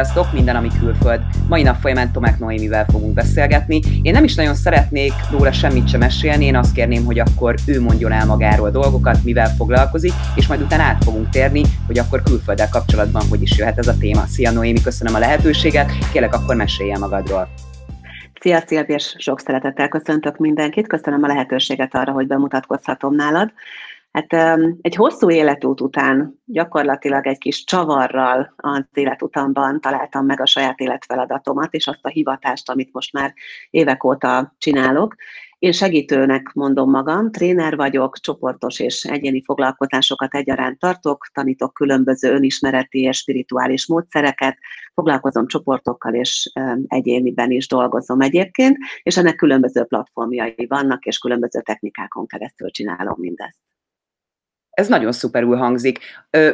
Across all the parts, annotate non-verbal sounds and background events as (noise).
Sziasztok, minden, ami külföld. Mai nap folyamán Tomák Noémivel fogunk beszélgetni. Én nem is nagyon szeretnék róla semmit sem mesélni, én azt kérném, hogy akkor ő mondjon el magáról dolgokat, mivel foglalkozik, és majd utána át fogunk térni, hogy akkor külfölddel kapcsolatban hogy is jöhet ez a téma. Szia Noémi, köszönöm a lehetőséget, kérlek akkor mesélj el magadról. Szia Szilvi, és sok szeretettel köszöntök mindenkit. Köszönöm a lehetőséget arra, hogy bemutatkozhatom nálad. Hát egy hosszú életút után gyakorlatilag egy kis csavarral az életutamban találtam meg a saját életfeladatomat, és azt a hivatást, amit most már évek óta csinálok. Én segítőnek mondom magam, tréner vagyok, csoportos és egyéni foglalkozásokat egyaránt tartok, tanítok különböző önismereti és spirituális módszereket, foglalkozom csoportokkal és egyéniben is dolgozom egyébként, és ennek különböző platformjai vannak, és különböző technikákon keresztül csinálom mindezt. Ez nagyon szuperül hangzik.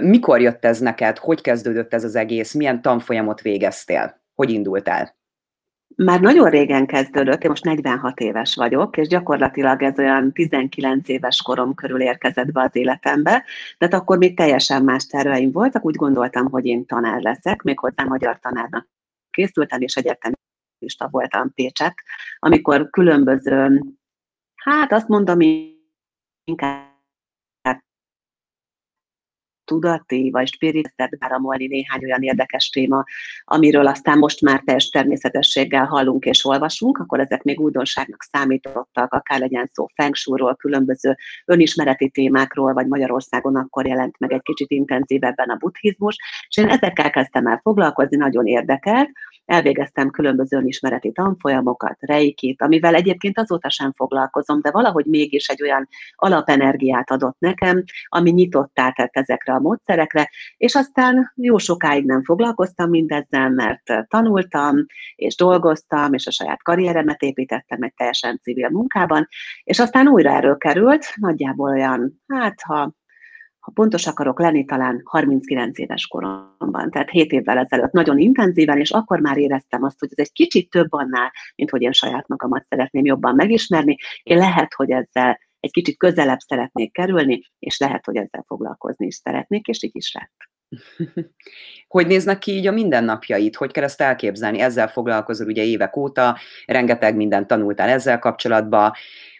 Mikor jött ez neked? Hogy kezdődött ez az egész? Milyen tanfolyamot végeztél? Hogy indultál? Már nagyon régen kezdődött, én most 46 éves vagyok, és gyakorlatilag ez olyan 19 éves korom körül érkezett be az életembe, de hát akkor még teljesen más terveim voltak, úgy gondoltam, hogy én tanár leszek, méghozzá magyar tanárnak készültem, és egyetemista voltam Pécset, amikor különböző, hát azt mondom, inkább tudati vagy spiritet báramolni néhány olyan érdekes téma, amiről aztán most már teljes természetességgel hallunk és olvasunk, akkor ezek még újdonságnak számítottak, akár legyen szó fengsúról, különböző önismereti témákról, vagy Magyarországon akkor jelent meg egy kicsit intenzívebben a buddhizmus, és én ezekkel kezdtem el foglalkozni, nagyon érdekelt, elvégeztem különböző önismereti tanfolyamokat, reikit, amivel egyébként azóta sem foglalkozom, de valahogy mégis egy olyan alapenergiát adott nekem, ami nyitottá tett ezekre a módszerekre, és aztán jó sokáig nem foglalkoztam mindezzel, mert tanultam, és dolgoztam, és a saját karrieremet építettem egy teljesen civil munkában, és aztán újra erről került, nagyjából olyan, hát ha ha pontos akarok lenni, talán 39 éves koromban, tehát 7 évvel ezelőtt nagyon intenzíven, és akkor már éreztem azt, hogy ez egy kicsit több annál, mint hogy én saját magamat szeretném jobban megismerni. Én lehet, hogy ezzel egy kicsit közelebb szeretnék kerülni, és lehet, hogy ezzel foglalkozni is szeretnék, és így is lett. (laughs) Hogy néznek ki így a mindennapjait? Hogy kell ezt elképzelni? Ezzel foglalkozol ugye évek óta, rengeteg mindent tanultál ezzel kapcsolatban,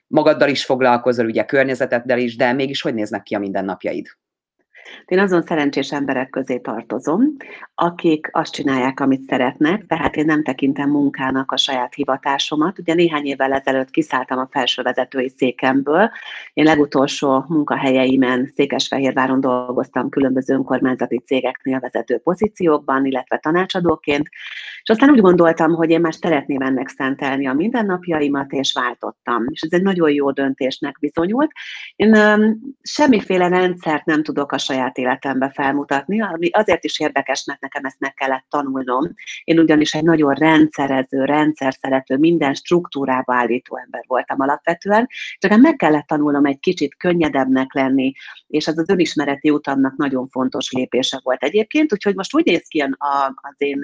magaddal is foglalkozol, ugye környezeteddel is, de mégis hogy néznek ki a mindennapjaid? Én azon szerencsés emberek közé tartozom, akik azt csinálják, amit szeretnek, tehát én nem tekintem munkának a saját hivatásomat. Ugye néhány évvel ezelőtt kiszálltam a felsővezetői székemből. Én legutolsó munkahelyeimen Székesfehérváron dolgoztam különböző önkormányzati cégeknél vezető pozíciókban, illetve tanácsadóként, és aztán úgy gondoltam, hogy én már szeretném ennek szentelni a mindennapjaimat, és váltottam. És ez egy nagyon jó döntésnek bizonyult. Én um, semmiféle rendszert nem tudok a saját életembe felmutatni, ami azért is érdekes, mert nekem ezt meg kellett tanulnom. Én ugyanis egy nagyon rendszerező, rendszer szerető, minden struktúrába állító ember voltam alapvetően, csak meg kellett tanulnom egy kicsit könnyedebbnek lenni, és az az önismereti utamnak nagyon fontos lépése volt egyébként, úgyhogy most úgy néz ki az én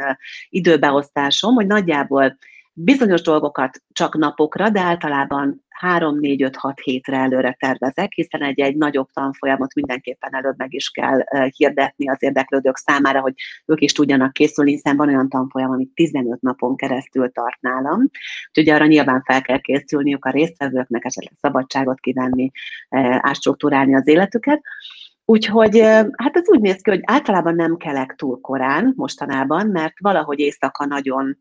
időbeosztásom, hogy nagyjából bizonyos dolgokat csak napokra, de általában 3-4-5-6 hétre előre tervezek, hiszen egy-egy nagyobb tanfolyamot mindenképpen előbb meg is kell hirdetni az érdeklődők számára, hogy ők is tudjanak készülni, hiszen van olyan tanfolyam, ami 15 napon keresztül tart nálam. Úgyhogy arra nyilván fel kell készülniük a résztvevőknek, esetleg szabadságot kivenni, ástruktúrálni az életüket. Úgyhogy hát ez úgy néz ki, hogy általában nem kelek túl korán mostanában, mert valahogy éjszaka nagyon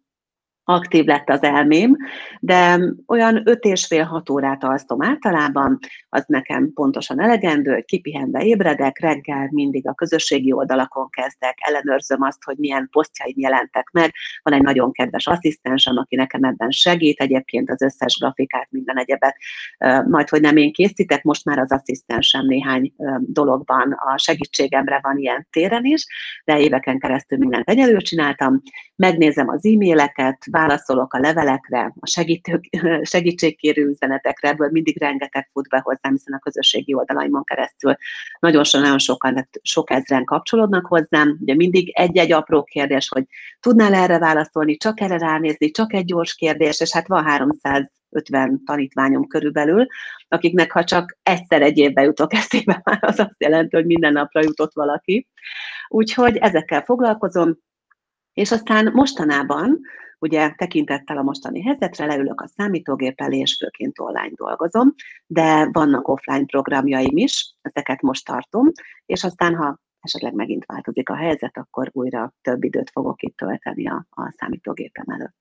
aktív lett az elmém, de olyan öt és fél hat órát alszom általában, az nekem pontosan elegendő, hogy kipihenve ébredek, reggel mindig a közösségi oldalakon kezdek, ellenőrzöm azt, hogy milyen posztjaim jelentek meg, van egy nagyon kedves asszisztensem, aki nekem ebben segít, egyébként az összes grafikát, minden egyebet, majd, hogy nem én készítek, most már az asszisztensem néhány dologban a segítségemre van ilyen téren is, de éveken keresztül mindent egyedül csináltam, megnézem az e-maileket, válaszolok a levelekre, a segítők, (laughs) segítségkérő üzenetekre, ebből mindig rengeteg fut be hozzám, hiszen a közösségi oldalaimon keresztül nagyon, nagyon sokan, sok ezren kapcsolódnak hozzám. Ugye mindig egy-egy apró kérdés, hogy tudnál erre válaszolni, csak erre ránézni, csak egy gyors kérdés, és hát van 350 tanítványom körülbelül, akiknek ha csak egyszer egy évben jutok (laughs) eszébe, már az azt jelenti, hogy minden napra jutott valaki. Úgyhogy ezekkel foglalkozom, És aztán mostanában, ugye tekintettel a mostani helyzetre, leülök a számítógép elé, és főként online dolgozom, de vannak offline programjaim is, ezeket most tartom, és aztán, ha esetleg megint változik a helyzet, akkor újra több időt fogok itt tölteni a, a számítógépem előtt.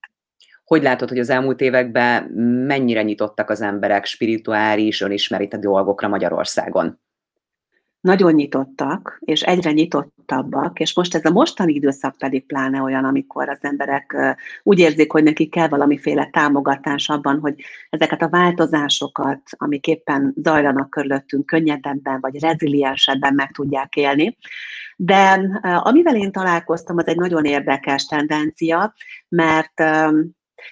Hogy látod, hogy az elmúlt években mennyire nyitottak az emberek spirituális, önismerite dolgokra Magyarországon? Nagyon nyitottak, és egyre nyitottabbak, és most ez a mostani időszak pedig pláne olyan, amikor az emberek úgy érzik, hogy nekik kell valamiféle támogatás abban, hogy ezeket a változásokat, amik éppen zajlanak körülöttünk, könnyedebben vagy reziliensebben meg tudják élni. De amivel én találkoztam, az egy nagyon érdekes tendencia, mert,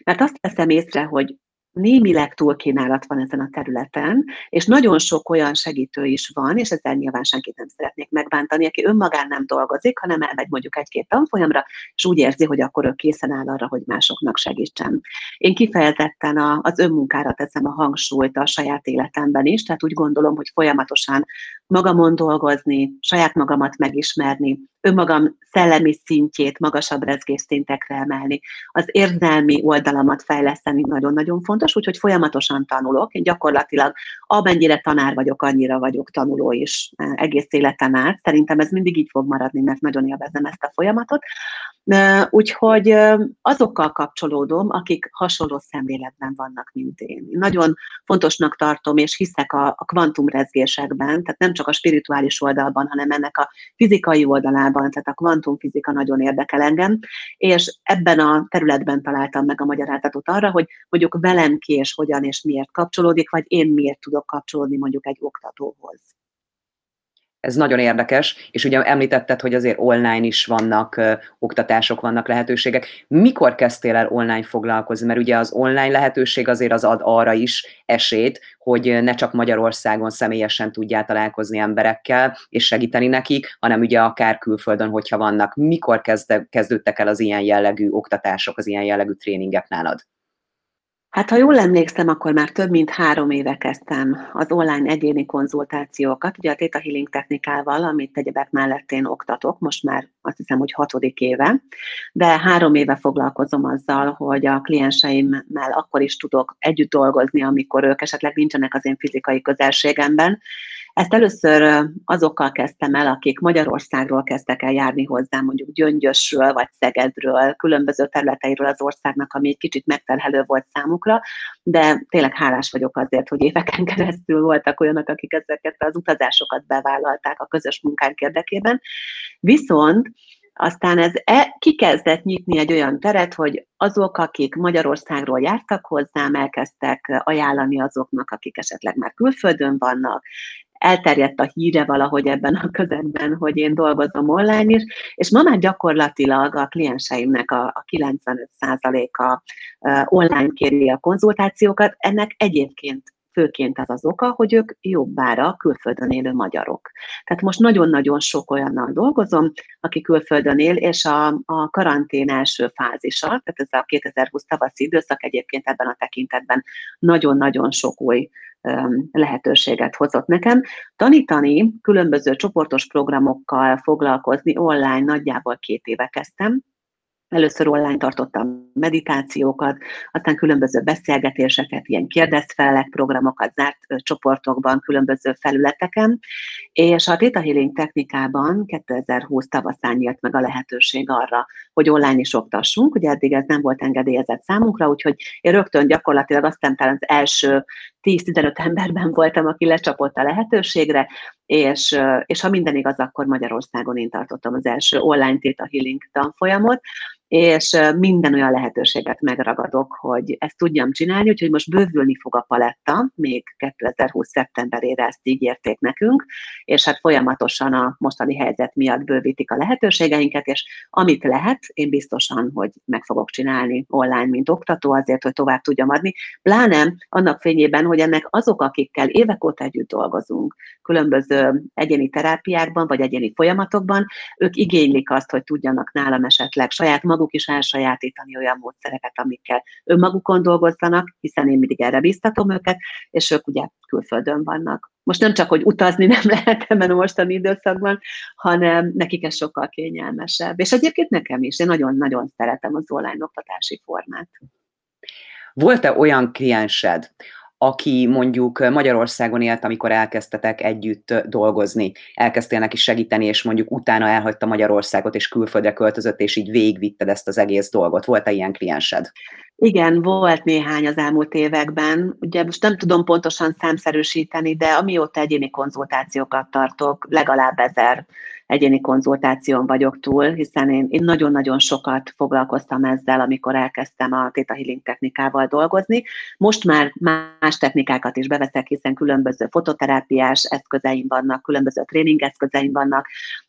mert azt veszem észre, hogy némileg túlkínálat van ezen a területen, és nagyon sok olyan segítő is van, és ezzel nyilván senkit nem szeretnék megbántani, aki önmagán nem dolgozik, hanem elmegy mondjuk egy-két tanfolyamra, és úgy érzi, hogy akkor ő készen áll arra, hogy másoknak segítsen. Én kifejezetten a, az önmunkára teszem a hangsúlyt a saját életemben is, tehát úgy gondolom, hogy folyamatosan magamon dolgozni, saját magamat megismerni, önmagam szellemi szintjét magasabb rezgésszintekre emelni, az érzelmi oldalamat fejleszteni nagyon-nagyon fontos, úgyhogy folyamatosan tanulok. Én gyakorlatilag amennyire tanár vagyok, annyira vagyok tanuló is e, egész életem át. Szerintem ez mindig így fog maradni, mert nagyon élvezem ezt a folyamatot. Úgyhogy azokkal kapcsolódom, akik hasonló szemléletben vannak, mint én. Nagyon fontosnak tartom, és hiszek a, a kvantumrezgésekben, tehát nem csak a spirituális oldalban, hanem ennek a fizikai oldalában, tehát a kvantumfizika nagyon érdekel engem, és ebben a területben találtam meg a magyarázatot arra, hogy mondjuk velem ki és hogyan és miért kapcsolódik, vagy én miért tudok kapcsolódni mondjuk egy oktatóhoz ez nagyon érdekes, és ugye említetted, hogy azért online is vannak ö, oktatások, vannak lehetőségek. Mikor kezdtél el online foglalkozni? Mert ugye az online lehetőség azért az ad arra is esélyt, hogy ne csak Magyarországon személyesen tudjál találkozni emberekkel, és segíteni nekik, hanem ugye akár külföldön, hogyha vannak. Mikor kezde, kezdődtek el az ilyen jellegű oktatások, az ilyen jellegű tréningek nálad? Hát ha jól emlékszem, akkor már több mint három éve kezdtem az online egyéni konzultációkat, ugye a Theta Healing technikával, amit egyebek mellett én oktatok, most már azt hiszem, hogy hatodik éve, de három éve foglalkozom azzal, hogy a klienseimmel akkor is tudok együtt dolgozni, amikor ők esetleg nincsenek az én fizikai közelségemben, ezt először azokkal kezdtem el, akik Magyarországról kezdtek el járni hozzám, mondjuk Gyöngyösről vagy Szegedről, különböző területeiről az országnak, ami egy kicsit megterhelő volt számukra, de tényleg hálás vagyok azért, hogy éveken (laughs) keresztül voltak olyanok, akik ezeket az utazásokat bevállalták a közös munkánk érdekében. Viszont aztán ez e, kikezdett nyitni egy olyan teret, hogy azok, akik Magyarországról jártak hozzám, elkezdtek ajánlani azoknak, akik esetleg már külföldön vannak, elterjedt a híre valahogy ebben a közegben, hogy én dolgozom online is, és ma már gyakorlatilag a klienseimnek a, a 95%-a online kéri a konzultációkat, ennek egyébként főként az az oka, hogy ők jobbára külföldön élő magyarok. Tehát most nagyon-nagyon sok olyannal dolgozom, aki külföldön él, és a, a karantén első fázisa, tehát ez a 2020 tavaszi időszak egyébként ebben a tekintetben nagyon-nagyon sok új lehetőséget hozott nekem. Tanítani, különböző csoportos programokkal foglalkozni online nagyjából két éve kezdtem, Először online tartottam meditációkat, aztán különböző beszélgetéseket, ilyen kérdezfelek, programokat zárt csoportokban, különböző felületeken, és a Theta Healing technikában 2020 tavaszán nyílt meg a lehetőség arra, hogy online is oktassunk, ugye eddig ez nem volt engedélyezett számunkra, úgyhogy én rögtön gyakorlatilag azt nem talán az első 10-15 emberben voltam, aki lecsapott a lehetőségre, és, és ha minden igaz, akkor Magyarországon én tartottam az első online Theta Healing tanfolyamot, és minden olyan lehetőséget megragadok, hogy ezt tudjam csinálni, úgyhogy most bővülni fog a paletta, még 2020. szeptemberére ezt ígérték nekünk, és hát folyamatosan a mostani helyzet miatt bővítik a lehetőségeinket, és amit lehet, én biztosan, hogy meg fogok csinálni online, mint oktató, azért, hogy tovább tudjam adni, pláne annak fényében, hogy ennek azok, akikkel évek óta együtt dolgozunk, különböző egyéni terápiákban, vagy egyéni folyamatokban, ők igénylik azt, hogy tudjanak nálam esetleg saját maguk is elsajátítani olyan módszereket, amikkel önmagukon dolgozzanak, hiszen én mindig erre biztatom őket, és ők ugye külföldön vannak. most nem csak, hogy utazni (laughs) nem lehet ebben a mostani időszakban, hanem nekik ez sokkal kényelmesebb. És egyébként nekem is, én nagyon-nagyon szeretem az online oktatási formát. Volt-e olyan kliensed, aki mondjuk Magyarországon élt, amikor elkezdtetek együtt dolgozni, elkezdtél neki segíteni, és mondjuk utána elhagyta Magyarországot, és külföldre költözött, és így végigvitted ezt az egész dolgot. Volt-e ilyen kliensed? Igen, volt néhány az elmúlt években. Ugye most nem tudom pontosan számszerűsíteni, de amióta egyéni konzultációkat tartok, legalább ezer egyéni konzultáción vagyok túl, hiszen én, én nagyon-nagyon sokat foglalkoztam ezzel, amikor elkezdtem a Theta Healing technikával dolgozni. Most már más technikákat is beveszek, hiszen különböző fototerápiás eszközeim vannak, különböző tréning eszközeim vannak,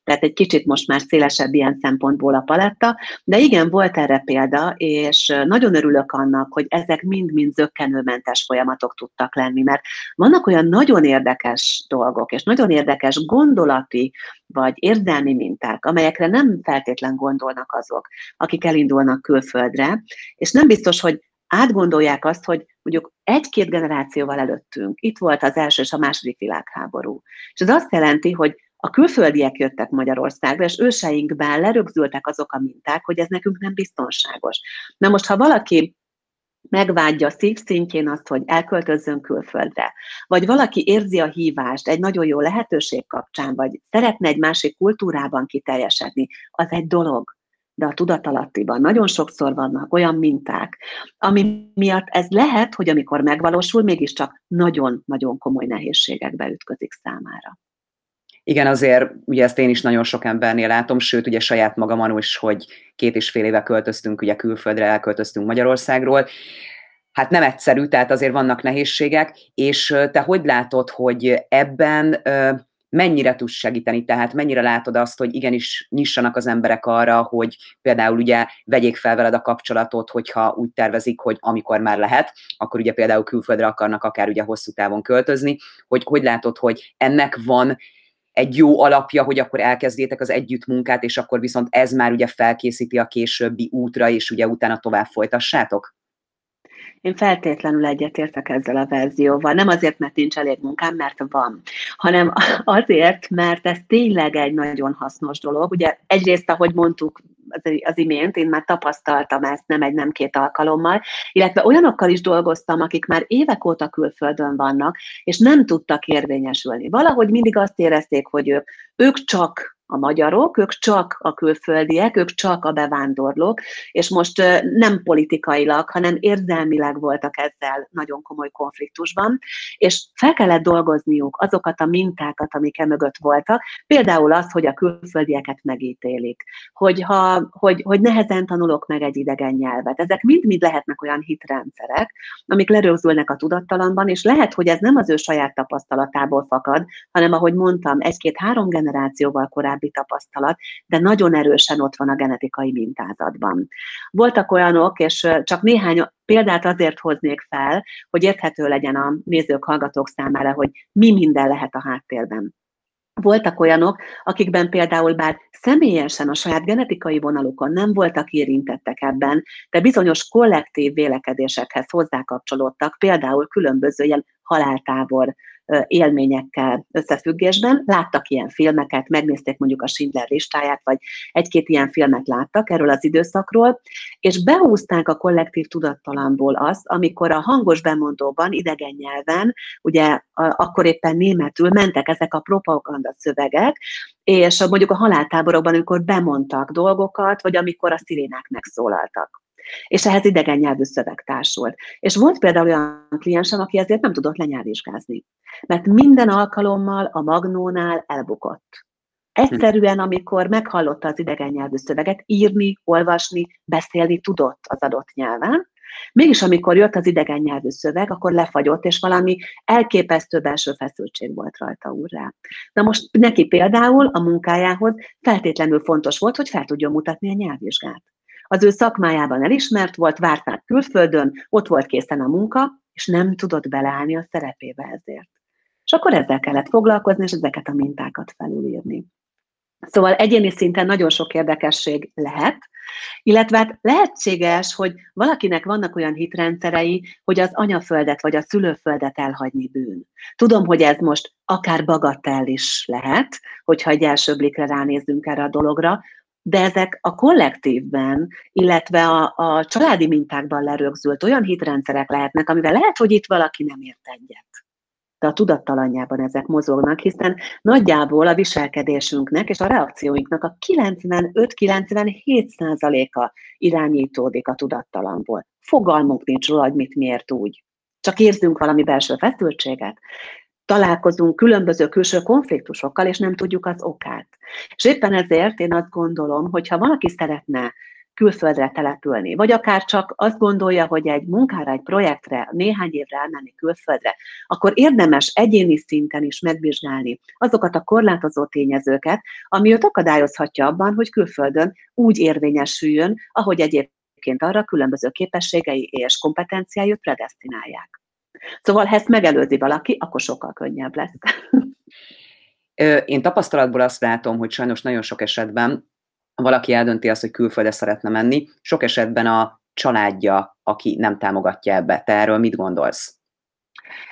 tehát egy kicsit most már szélesebb ilyen szempontból a paletta, de igen, volt erre példa, és nagyon örülök annak, hogy ezek mind-mind zöggenőmentes folyamatok tudtak lenni, mert vannak olyan nagyon érdekes dolgok, és nagyon érdekes gondolati, vagy érzelmi minták, amelyekre nem feltétlen gondolnak azok, akik elindulnak külföldre, és nem biztos, hogy átgondolják azt, hogy mondjuk egy-két generációval előttünk itt volt az első és a második világháború. És ez azt jelenti, hogy a külföldiek jöttek Magyarországra, és őseinkben lerögzültek azok a minták, hogy ez nekünk nem biztonságos. Na most, ha valaki megvágyja szintjén azt, hogy elköltözzön külföldre, vagy valaki érzi a hívást egy nagyon jó lehetőség kapcsán, vagy szeretne egy másik kultúrában kiteljesedni, az egy dolog. De a tudatalattiban nagyon sokszor vannak olyan minták, ami miatt ez lehet, hogy amikor megvalósul, mégiscsak nagyon-nagyon komoly nehézségekbe ütközik számára. Igen, azért ugye ezt én is nagyon sok embernél látom, sőt ugye saját magamon is, hogy két és fél éve költöztünk ugye külföldre, elköltöztünk Magyarországról. Hát nem egyszerű, tehát azért vannak nehézségek, és te hogy látod, hogy ebben mennyire tudsz segíteni, tehát mennyire látod azt, hogy igenis nyissanak az emberek arra, hogy például ugye vegyék fel veled a kapcsolatot, hogyha úgy tervezik, hogy amikor már lehet, akkor ugye például külföldre akarnak akár ugye hosszú távon költözni, hogy hogy látod, hogy ennek van egy jó alapja, hogy akkor elkezdjétek az együttmunkát, és akkor viszont ez már ugye felkészíti a későbbi útra, és ugye utána tovább folytassátok? Én feltétlenül egyetértek ezzel a verzióval. Nem azért, mert nincs elég munkám, mert van, hanem azért, mert ez tényleg egy nagyon hasznos dolog. Ugye egyrészt, ahogy mondtuk az imént, én már tapasztaltam ezt nem egy, nem két alkalommal, illetve olyanokkal is dolgoztam, akik már évek óta külföldön vannak, és nem tudtak érvényesülni. Valahogy mindig azt érezték, hogy ők, ők csak a magyarok, ők csak a külföldiek, ők csak a bevándorlók, és most nem politikailag, hanem érzelmileg voltak ezzel nagyon komoly konfliktusban, és fel kellett dolgozniuk azokat a mintákat, amik e mögött voltak, például az, hogy a külföldieket megítélik, hogy, ha, hogy, hogy nehezen tanulok meg egy idegen nyelvet. Ezek mind-mind lehetnek olyan hitrendszerek, amik lerögzülnek a tudattalamban, és lehet, hogy ez nem az ő saját tapasztalatából fakad, hanem ahogy mondtam, egy-két-három generációval korábban korábbi tapasztalat, de nagyon erősen ott van a genetikai mintázatban. Voltak olyanok, és csak néhány példát azért hoznék fel, hogy érthető legyen a nézők, hallgatók számára, hogy mi minden lehet a háttérben. Voltak olyanok, akikben például bár személyesen a saját genetikai vonalukon nem voltak érintettek ebben, de bizonyos kollektív vélekedésekhez hozzákapcsolódtak, például különböző ilyen haláltávor élményekkel összefüggésben. Láttak ilyen filmeket, megnézték mondjuk a Schindler listáját, vagy egy-két ilyen filmet láttak erről az időszakról, és behúzták a kollektív tudattalamból azt, amikor a hangos bemondóban, idegen nyelven, ugye akkor éppen németül mentek ezek a propaganda szövegek, és mondjuk a haláltáborokban, amikor bemondtak dolgokat, vagy amikor a szirénák megszólaltak és ehhez idegen nyelvű szöveg társult. És volt például olyan kliensem, aki ezért nem tudott lenyelvizsgázni, mert minden alkalommal a magnónál elbukott. Egyszerűen, amikor meghallotta az idegen nyelvű szöveget, írni, olvasni, beszélni tudott az adott nyelven, Mégis amikor jött az idegen nyelvű szöveg, akkor lefagyott, és valami elképesztő belső feszültség volt rajta úrrá. Na most neki például a munkájához feltétlenül fontos volt, hogy fel tudjon mutatni a nyelvvizsgát az ő szakmájában elismert volt, várt már külföldön, ott volt készen a munka, és nem tudott beleállni a szerepébe ezért. És akkor ezzel kellett foglalkozni, és ezeket a mintákat felülírni. Szóval egyéni szinten nagyon sok érdekesség lehet, Illetve hát lehetséges, hogy valakinek vannak olyan hitrendszerei, hogy az anyaföldet vagy a szülőföldet elhagyni bűn. Tudom, hogy ez most akár bagatell is lehet, hogyha egy első blikre ránézzünk erre a dologra, de ezek a kollektívben, illetve a, a családi mintákban lerögzült olyan hitrendszerek lehetnek, amivel lehet, hogy itt valaki nem ért egyet. De a tudattalanjában ezek mozognak, hiszen nagyjából a viselkedésünknek és a reakcióinknak a 95-97%-a irányítódik a tudattalamból. Fogalmunk nincs róla, hogy mit miért úgy. Csak érzünk valami belső feszültséget, találkozunk különböző külső konfliktusokkal, és nem tudjuk az okát. És éppen ezért én azt gondolom, hogy ha valaki szeretne külföldre települni, vagy akár csak azt gondolja, hogy egy munkára, egy projektre, néhány évre elmenni külföldre, akkor érdemes egyéni szinten is megvizsgálni azokat a korlátozó tényezőket, ami őt akadályozhatja abban, hogy külföldön úgy érvényesüljön, ahogy egyébként arra különböző képességei és kompetenciájút predestinálják. Szóval, ha ezt megelőzi valaki, akkor sokkal könnyebb lesz. Én tapasztalatból azt látom, hogy sajnos nagyon sok esetben valaki eldönti azt, hogy külföldre szeretne menni, sok esetben a családja, aki nem támogatja ebbe. Te erről mit gondolsz?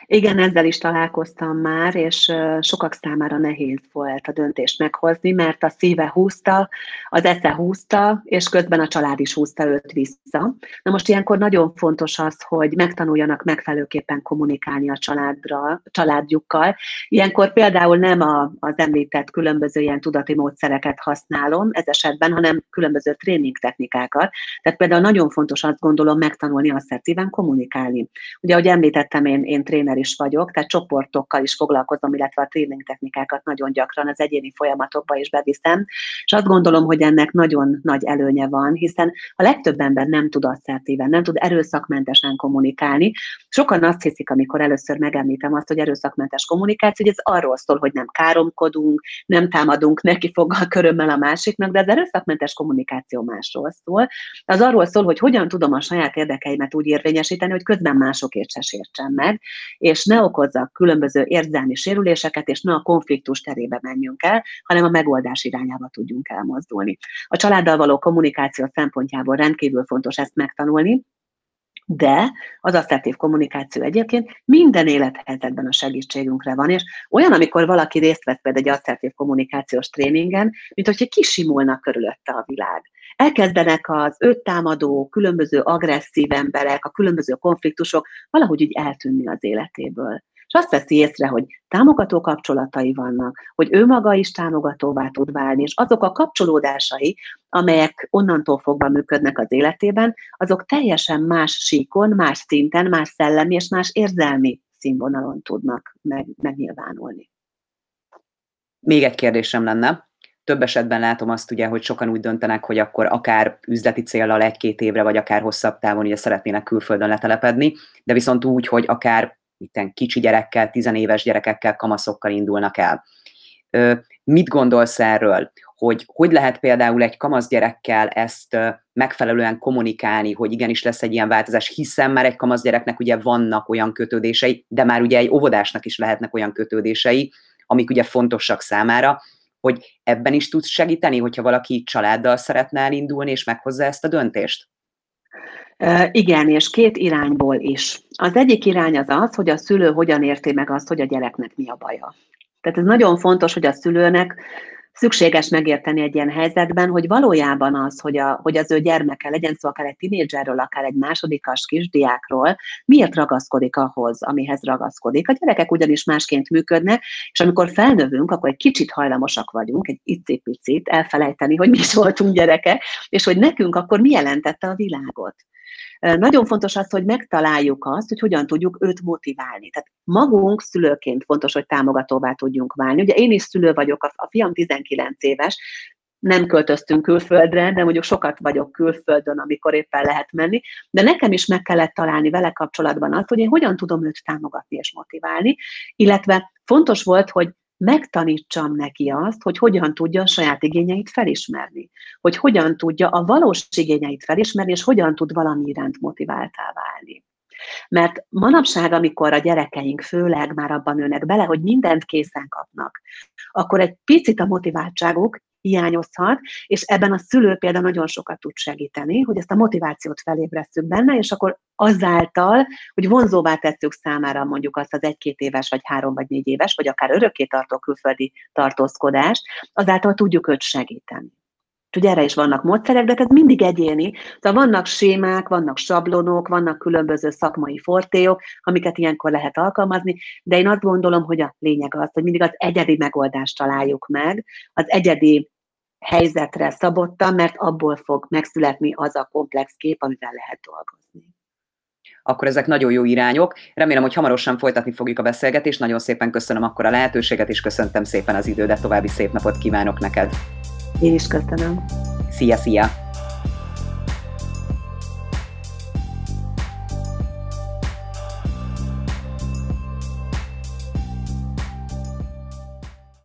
Igen, ezzel is találkoztam már, és sokak számára nehéz volt a döntést meghozni, mert a szíve húzta, az esze húzta, és közben a család is húzta őt vissza. Na most ilyenkor nagyon fontos az, hogy megtanuljanak megfelelőképpen kommunikálni a családra, családjukkal. Ilyenkor például nem a, az említett különböző ilyen tudati módszereket használom ez esetben, hanem különböző tréning technikákat. Tehát például nagyon fontos azt gondolom megtanulni asszertíven kommunikálni. Ugye, ahogy említettem, én, én tréner tréner is vagyok, tehát csoportokkal is foglalkozom, illetve a tréning technikákat nagyon gyakran az egyéni folyamatokba is beviszem, és azt gondolom, hogy ennek nagyon nagy előnye van, hiszen a legtöbb ember nem tud asszertíven, nem tud erőszakmentesen kommunikálni. Sokan azt hiszik, amikor először megemlítem azt, hogy erőszakmentes kommunikáció, hogy ez arról szól, hogy nem káromkodunk, nem támadunk neki foggal (laughs) körömmel a másiknak, de az erőszakmentes kommunikáció másról szól. Az arról szól, hogy hogyan tudom a saját érdekeimet úgy érvényesíteni, hogy közben másokért se sértsem meg, és ne okozzak különböző érzelmi sérüléseket, és ne a konfliktus terébe menjünk el, hanem a megoldás irányába tudjunk elmozdulni. A családdal való kommunikáció szempontjából rendkívül fontos ezt megtanulni, de az asszertív kommunikáció egyébként minden élethelyzetben a segítségünkre van, és olyan, amikor valaki részt vesz például egy asszertív kommunikációs tréningen, mint hogyha kisimulnak körülötte a világ. Elkezdenek az őt támadó, különböző agresszív emberek, a különböző konfliktusok valahogy úgy eltűnni az életéből. És azt veszi észre, hogy támogató kapcsolatai vannak, hogy ő maga is támogatóvá tud válni, és azok a kapcsolódásai, amelyek onnantól fogva működnek az életében, azok teljesen más síkon, más szinten, más szellemi és más érzelmi színvonalon tudnak meg, megnyilvánulni. Még egy kérdésem lenne. Több esetben látom azt ugye, hogy sokan úgy döntenek, hogy akkor akár üzleti célral egy-két évre, vagy akár hosszabb távon ugye szeretnének külföldön letelepedni, de viszont úgy, hogy akár miten kicsi gyerekkel, tizenéves gyerekekkel, kamaszokkal indulnak el. Mit gondolsz erről? Hogy hogy lehet például egy kamasz gyerekkel ezt megfelelően kommunikálni, hogy igenis lesz egy ilyen változás, hiszen már egy kamasz gyereknek ugye vannak olyan kötődései, de már ugye egy óvodásnak is lehetnek olyan kötődései, amik ugye fontosak számára, hogy ebben is tudsz segíteni, hogyha valaki családdal szeretne elindulni, és meghozza ezt a döntést? Igen, és két irányból is. Az egyik irány az az, hogy a szülő hogyan érti meg azt, hogy a gyereknek mi a baja. Tehát ez nagyon fontos, hogy a szülőnek szükséges megérteni egy ilyen helyzetben, hogy valójában az, hogy, a, hogy az ő gyermeke legyen szó akár egy tinédzserről, akár egy másodikas kisdiákról, miért ragaszkodik ahhoz, amihez ragaszkodik. A gyerekek ugyanis másként működnek, és amikor felnövünk, akkor egy kicsit hajlamosak vagyunk, egy icipicit elfelejteni, hogy mi is voltunk gyerekek, és hogy nekünk akkor mi jelentette a világot. Nagyon fontos az, hogy megtaláljuk azt, hogy hogyan tudjuk őt motiválni. Tehát magunk szülőként fontos, hogy támogatóvá tudjunk válni. Ugye én is szülő vagyok, a, fiam 19 éves, nem költöztünk külföldre, de mondjuk sokat vagyok külföldön, amikor éppen lehet menni, de nekem is meg kellett találni vele kapcsolatban azt, hogy én hogyan tudom őt támogatni és motiválni, illetve fontos volt, hogy megtanítsam neki azt, hogy hogyan tudja a saját igényeit felismerni, hogy hogyan tudja a valós igényeit felismerni, és hogyan tud valami iránt motiváltá válni. Mert manapság, amikor a gyerekeink főleg már abban nőnek bele, hogy mindent készen kapnak, akkor egy picit a motiváltságuk hiányozhat, és ebben a szülő például nagyon sokat tud segíteni, hogy ezt a motivációt felébresztjük benne, és akkor azáltal, hogy vonzóvá tesszük számára mondjuk azt az egy-két éves, vagy három, vagy négy éves, vagy akár örökké tartó külföldi tartózkodást, azáltal tudjuk őt segíteni. Ugye erre is vannak módszerek, de ez mindig egyéni. Szóval vannak sémák, vannak sablonok, vannak különböző szakmai fortéok, amiket ilyenkor lehet alkalmazni, de én azt gondolom, hogy a lényeg az, hogy mindig az egyedi megoldást találjuk meg, az egyedi helyzetre szabottan, mert abból fog megszületni az a komplex kép, amivel lehet dolgozni. Akkor ezek nagyon jó irányok. Remélem, hogy hamarosan folytatni fogjuk a beszélgetést. Nagyon szépen köszönöm akkor a lehetőséget, és köszöntem szépen az idődet. További szép napot kívánok neked. Én is köszönöm. Szia, szia!